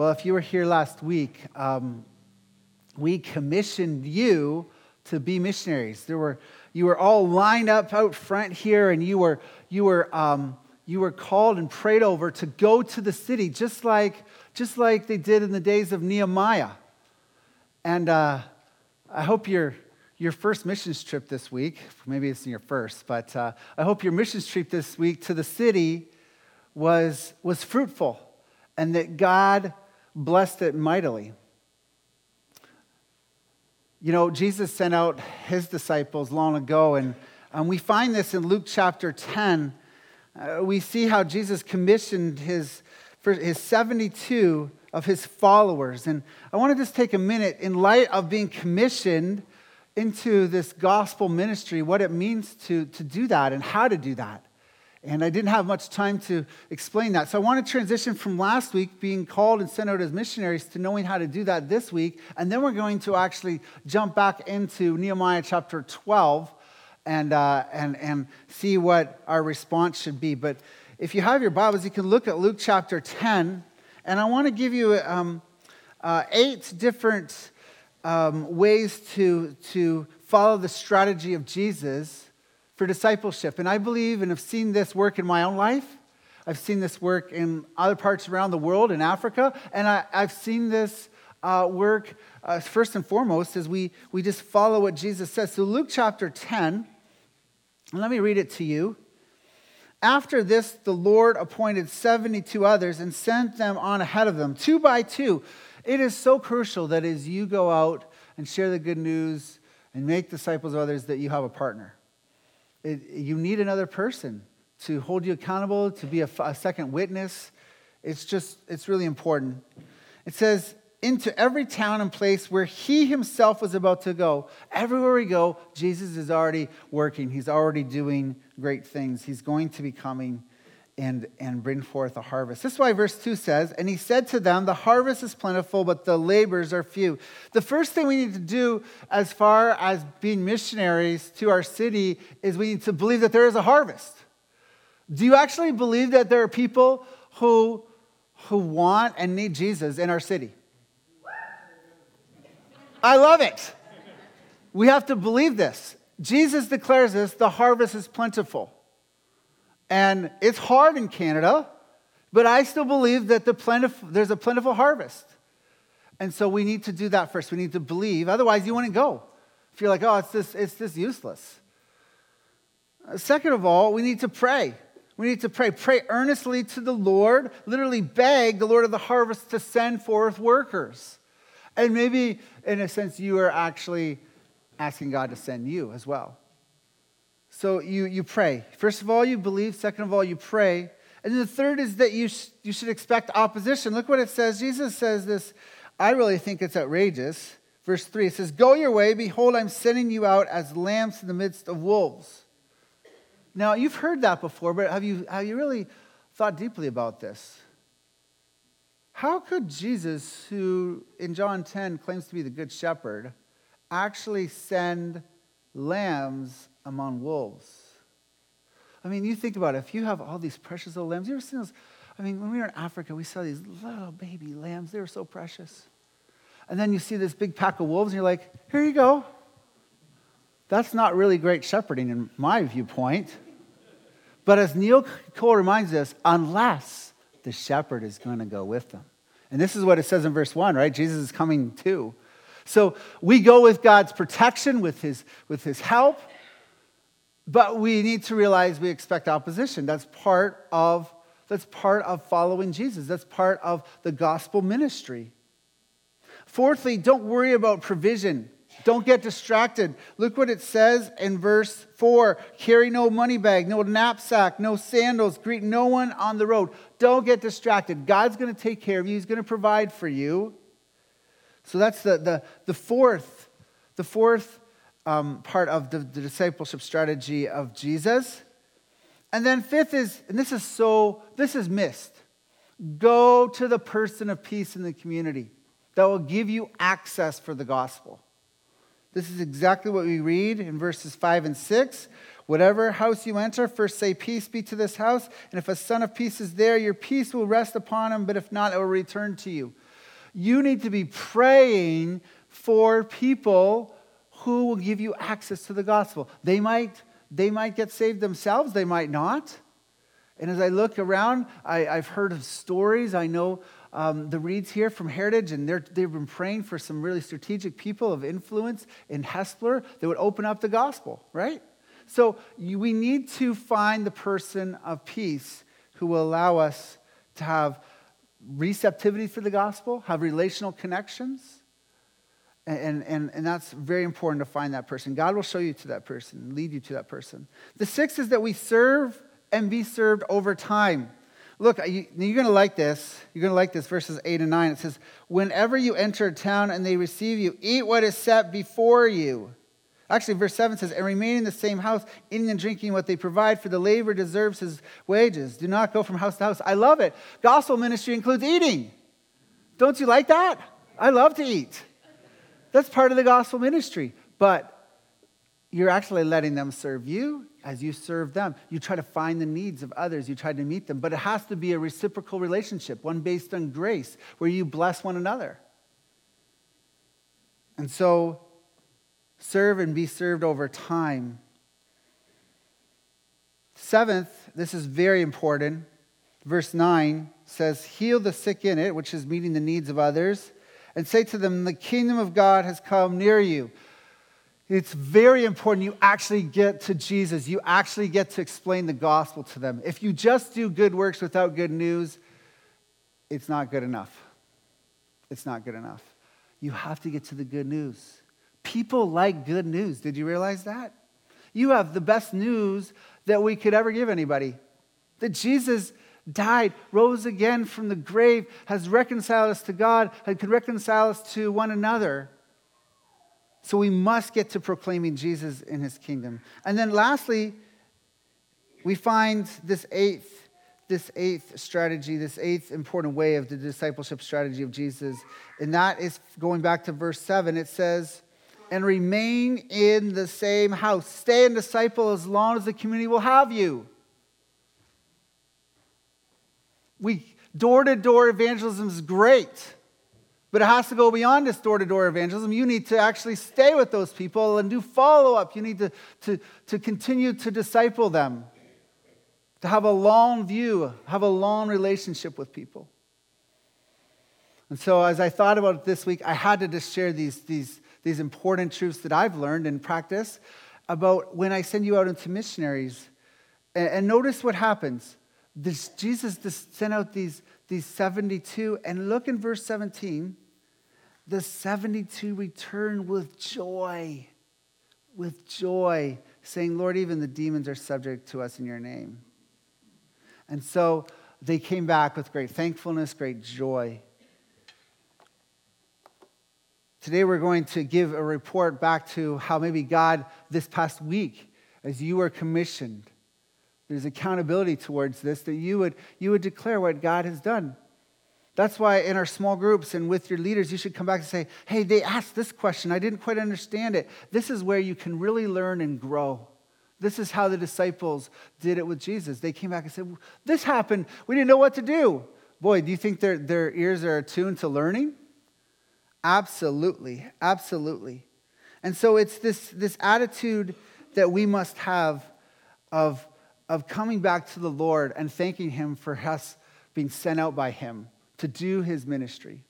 Well, if you were here last week, um, we commissioned you to be missionaries. There were, you were all lined up out front here, and you were, you were, um, you were called and prayed over to go to the city, just like, just like they did in the days of Nehemiah. And uh, I hope your, your first missions trip this week, maybe it's your first, but uh, I hope your missions trip this week to the city was, was fruitful and that God blessed it mightily. You know, Jesus sent out his disciples long ago, and, and we find this in Luke chapter 10. Uh, we see how Jesus commissioned his, for his 72 of his followers. And I want to just take a minute, in light of being commissioned into this gospel ministry, what it means to, to do that and how to do that. And I didn't have much time to explain that. So I want to transition from last week being called and sent out as missionaries to knowing how to do that this week. And then we're going to actually jump back into Nehemiah chapter 12 and, uh, and, and see what our response should be. But if you have your Bibles, you can look at Luke chapter 10. And I want to give you um, uh, eight different um, ways to, to follow the strategy of Jesus for discipleship. And I believe and have seen this work in my own life. I've seen this work in other parts around the world, in Africa, and I, have seen this uh, work uh, first and foremost as we, we just follow what Jesus says. So, Luke chapter 10, and let me read it to you. After this, the Lord appointed 72 others and sent them on ahead of them, two by two. It is so crucial that as you go out and share the good news and make disciples of others, that you have a partner. It, you need another person to hold you accountable, to be a, a second witness. It's just, it's really important. It says, into every town and place where he himself was about to go. Everywhere we go, Jesus is already working. He's already doing great things. He's going to be coming and, and bring forth a harvest. This is why verse 2 says, And he said to them, The harvest is plentiful, but the laborers are few. The first thing we need to do as far as being missionaries to our city is we need to believe that there is a harvest. Do you actually believe that there are people who, who want and need Jesus in our city? I love it. We have to believe this. Jesus declares this the harvest is plentiful. And it's hard in Canada, but I still believe that the there's a plentiful harvest. And so we need to do that first. We need to believe. Otherwise, you wouldn't go. If you're like, oh, it's this, it's this useless. Uh, second of all, we need to pray. We need to pray. Pray earnestly to the Lord. Literally beg the Lord of the harvest to send forth workers. And maybe, in a sense, you are actually asking God to send you as well. So you, you pray. First of all, you believe. Second of all, you pray. And the third is that you, you should expect opposition. Look what it says. Jesus says this. I really think it's outrageous. Verse 3 it says, Go your way. Behold, I'm sending you out as lambs in the midst of wolves. Now, you've heard that before, but have you, have you really thought deeply about this? How could Jesus, who in John 10 claims to be the good shepherd, actually send lambs among wolves. I mean, you think about it. If you have all these precious little lambs, you ever seen those? I mean, when we were in Africa, we saw these little baby lambs. They were so precious. And then you see this big pack of wolves, and you're like, here you go. That's not really great shepherding in my viewpoint. But as Neil Cole reminds us, unless the shepherd is going to go with them. And this is what it says in verse 1, right? Jesus is coming too. So we go with God's protection, with his, with his help, but we need to realize we expect opposition. That's part of that's part of following Jesus. That's part of the gospel ministry. Fourthly, don't worry about provision. Don't get distracted. Look what it says in verse 4 carry no money bag, no knapsack, no sandals, greet no one on the road. Don't get distracted. God's going to take care of you, He's going to provide for you. So that's the, the, the fourth, the fourth um, part of the, the discipleship strategy of Jesus. And then fifth is, and this is so, this is missed. Go to the person of peace in the community that will give you access for the gospel. This is exactly what we read in verses 5 and 6. Whatever house you enter, first say, Peace be to this house. And if a son of peace is there, your peace will rest upon him, but if not, it will return to you. You need to be praying for people who will give you access to the gospel. They might, they might get saved themselves, they might not. And as I look around, I, have heard of stories. I know um, the Reeds here from Heritage, and they've been praying for some really strategic people of influence in Hespeler that would open up the gospel, right? So you, we need to find the person of peace who will allow us to have receptivity for the gospel, have relational connections. And, and, and that's very important to find that person. God will show you to that person, lead you to that person. The sixth is that we serve and be served over time. Look, you, are going to like this. You're going to like this, verses 8 and 9. It says, Whenever you enter a town and they receive you, eat what is set before you. Actually, verse 7 says, And remain in the same house, eating and drinking what they provide, for the labor deserves his wages. Do not go from house to house. I love it. Gospel ministry includes eating. Don't you like that? I love to eat. That's part of the gospel ministry. But you're actually letting them serve you as you serve them. You try to find the needs of others, you try to meet them. But it has to be a reciprocal relationship, one based on grace, where you bless one another. And so, serve and be served over time. Seventh, this is very important. Verse 9 says, Heal the sick in it, which is meeting the needs of others, and say to them, The kingdom of God has come near you. It's very important you actually get to Jesus. You actually get to explain the gospel to them. If you just do good works without good news, it's not good enough. It's not good enough. You have to get to the good news. People like good news. Did you realize that? You have the best news that we could ever give anybody that Jesus died, rose again from the grave, has reconciled us to God, and can reconcile us to one another. So we must get to proclaiming Jesus in his kingdom. And then lastly, we find this eighth, this eighth strategy, this eighth important way of the discipleship strategy of Jesus. And that is going back to verse 7. It says, and remain in the same house. Stay and disciple as long as the community will have you. We door to door evangelism is great. But it has to go beyond this door to door evangelism. You need to actually stay with those people and do follow up. You need to, to, to continue to disciple them, to have a long view, have a long relationship with people. And so, as I thought about it this week, I had to just share these, these, these important truths that I've learned in practice about when I send you out into missionaries. And notice what happens. This, Jesus sent out these, these 72, and look in verse 17 the 72 return with joy, with joy, saying, Lord, even the demons are subject to us in your name. And so they came back with great thankfulness, great joy. Today, we're going to give a report back to how maybe God, this past week, as you were commissioned, there's accountability towards this, that you would, you would declare what God has done. That's why in our small groups and with your leaders, you should come back and say, hey, they asked this question. I didn't quite understand it. This is where you can really learn and grow. This is how the disciples did it with Jesus. They came back and said, This happened. We didn't know what to do. Boy, do you think their, their ears are attuned to learning? Absolutely. Absolutely. And so it's this, this attitude that we must have of, of coming back to the Lord and thanking Him for us being sent out by Him to do his ministry.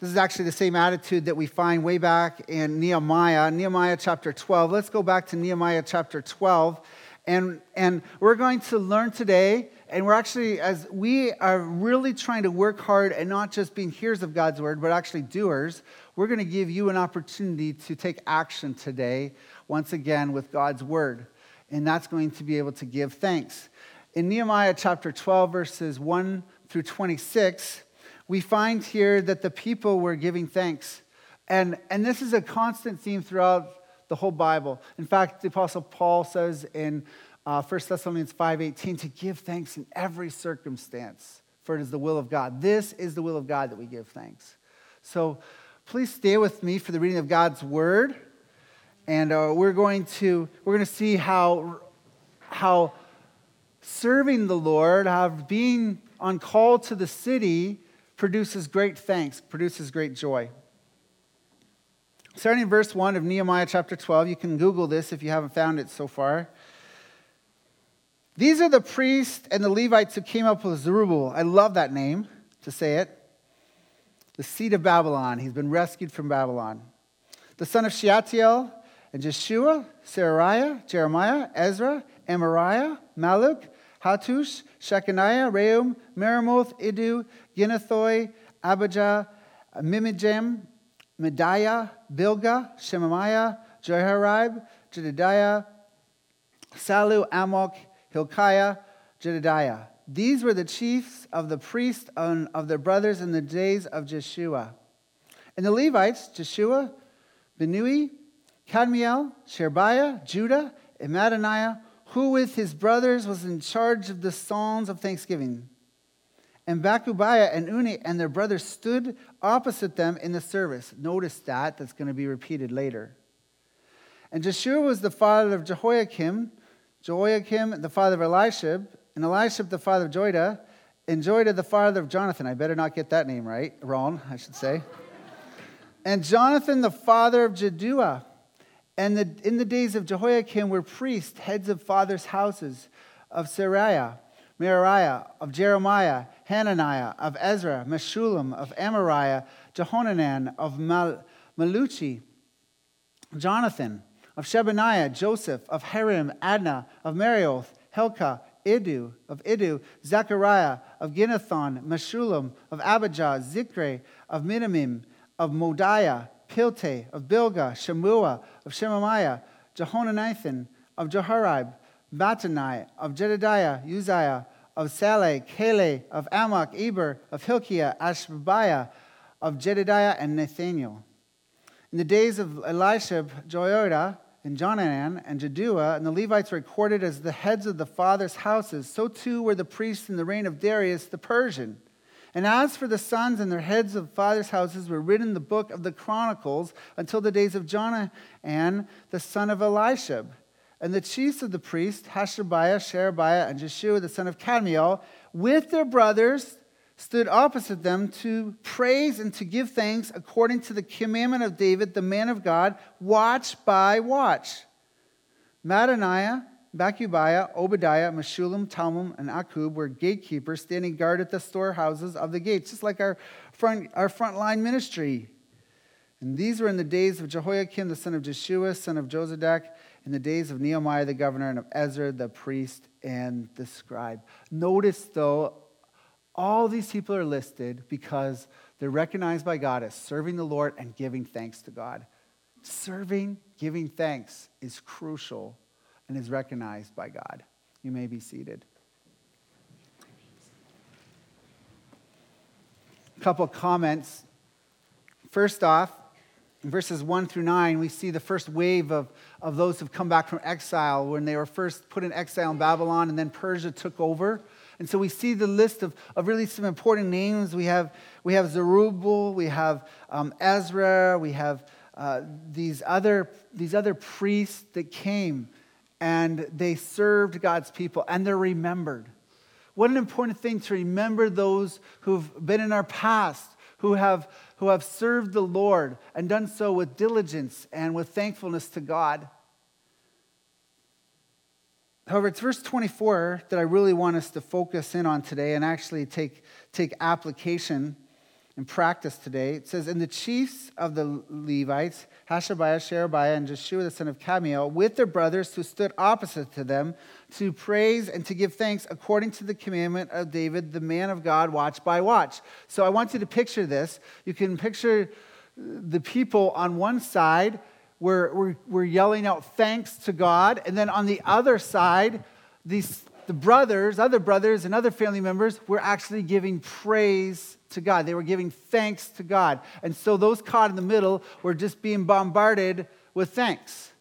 This is actually the same attitude that we find way back in Nehemiah, Nehemiah chapter 12. Let's go back to Nehemiah chapter 12. And, and we're going to learn today, and we're actually, as we are really trying to work hard and not just being hearers of God's word, but actually doers, we're going to give you an opportunity to take action today, once again, with God's word. And that's going to be able to give thanks. In Nehemiah chapter 12, verses 1 through 26, we find here that the people were giving thanks. And, and this is a constant theme throughout the whole Bible. In fact, the Apostle Paul says in uh, 1 Thessalonians 5.18 to give thanks in every circumstance, for it is the will of God. This is the will of God that we give thanks. So please stay with me for the reading of God's word. And uh, we're going to we're going to see how, how serving the Lord, how being on call to the city produces great thanks, produces great joy. Starting in verse 1 of Nehemiah chapter 12, you can Google this if you haven't found it so far. These are the priests and the Levites who came up with Zerubbabel. I love that name to say it. The seed of Babylon. He's been rescued from Babylon. The son of Shealtiel and Jeshua, Seraiah, Jeremiah, Ezra, Amariah, Malluch, Hattush, Shechaniah, Rehum, Meremoth, Iddo, Ginnethoi, Abijah, Mimijam, Mediah, Bilgah, Shemaiah, Jehoiarib, Jedediah, Sallu, Amok, Hilkiah, Jedediah. These were the chiefs of the priests and of their brothers in the days of Jeshua. And the Levites, Jeshua, Binnui, Kadmiel, Sherebiah, Judah, and Mattaniah, who with his brothers was in charge of the songs of thanksgiving. And Bachubiah and Unni and their brothers stood opposite them in the service. Notice that, that's going to be repeated later. And Jeshua was the father of Jehoiakim, Jehoiakim the father of Eliashib, and Eliashib the father of Joiada, and Joiada the father of Jonathan. I better not get that name right, wrong, I should say. and Jonathan the father of Jaddua. And the, in the days of Jehoiakim were priests, heads of fathers' houses, of Seraiah, Merariah, of Jeremiah, Hananiah, of Ezra, Meshullam, of Amariah, Jehonanan, of Mal- Malluchi, Jonathan, of Shebaniah, Joseph, of Harim, Adna, of Meraioth, Helkah, Iddo, of Iddo, Zechariah, of Ginnethon, Meshullam, of Abijah, Zichri, of Minamim, of Modiah, Pilte, of Bilgah, Shemua, of Shemaiah, Jehonathan, of Jehoiarib, Mattani, of Jedediah, Uzziah, of Saleh, Kele, of Amok, Eber, of Hilkiah, Ashbiah, of Jedediah, and Nathaniel. In the days of Eliashib, Joiada, and Jonanan and Jaddua, and the Levites were recorded as the heads of the fathers' houses. So too were the priests in the reign of Darius the Persian. And as for the sons and their heads of fathers' houses were written in the book of the Chronicles until the days of Jonanan, the son of Eliashib. And the chiefs of the priests, Hashabiah, Sherebiah, and Jeshua, the son of Kadmiel, with their brothers, stood opposite them to praise and to give thanks according to the commandment of David, the man of God, watch by watch. Mattaniah, Bachubiah, Obadiah, Meshullam, Talmum, and Akkub were gatekeepers standing guard at the storehouses of the gates, just like our front, our frontline ministry. And these were in the days of Jehoiakim, the son of Jeshua, son of Jozadak, in the days of Nehemiah the governor, and of Ezra the priest and the scribe. Notice, though, all these people are listed because they're recognized by God as serving the Lord and giving thanks to God. Serving, giving thanks is crucial and is recognized by God. You may be seated. A couple comments. First off, in verses 1 through 9, we see the first wave of, of those who've come back from exile when they were first put in exile in Babylon and then Persia took over. And so we see the list of, of really some important names. We have, we have Zerubbabel, we have um, Ezra, we have uh, these, other, these other priests that came and they served God's people and they're remembered. What an important thing to remember those who've been in our past, who have, who have served the Lord and done so with diligence and with thankfulness to God. However, it's verse 24 that I really want us to focus in on today and actually take, take application and practice today. It says, And the chiefs of the Levites, Hashabiah, Sherebiah, and Jeshua the son of Kadmiel, with their brothers who stood opposite to them, to praise and to give thanks according to the commandment of David, the man of God, watch by watch. So I want you to picture this. You can picture the people on one side were, were yelling out thanks to God, and then on the other side, these the brothers, other brothers, and other family members were actually giving praise to God. They were giving thanks to God. And so those caught in the middle were just being bombarded with thanks.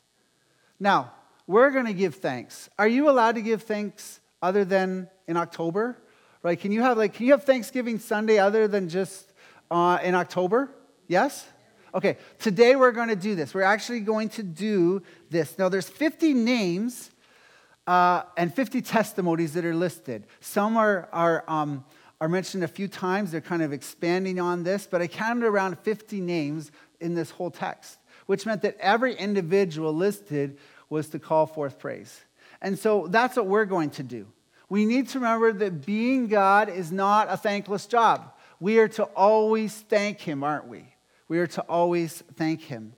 Now, we're going to give thanks. Are you allowed to give thanks other than in October? Right? Can you have like can you have Thanksgiving Sunday other than just uh, in October? Yes? Okay, today we're going to do this. We're actually going to do this. Now, there's 50 names uh, and 50 testimonies that are listed. Some are, are um, are mentioned a few times. They're kind of expanding on this, but I counted around 50 names in this whole text, which meant that every individual listed was to call forth praise. And so that's what we're going to do. We need to remember that being God is not a thankless job. We are to always thank Him, aren't we? We are to always thank Him.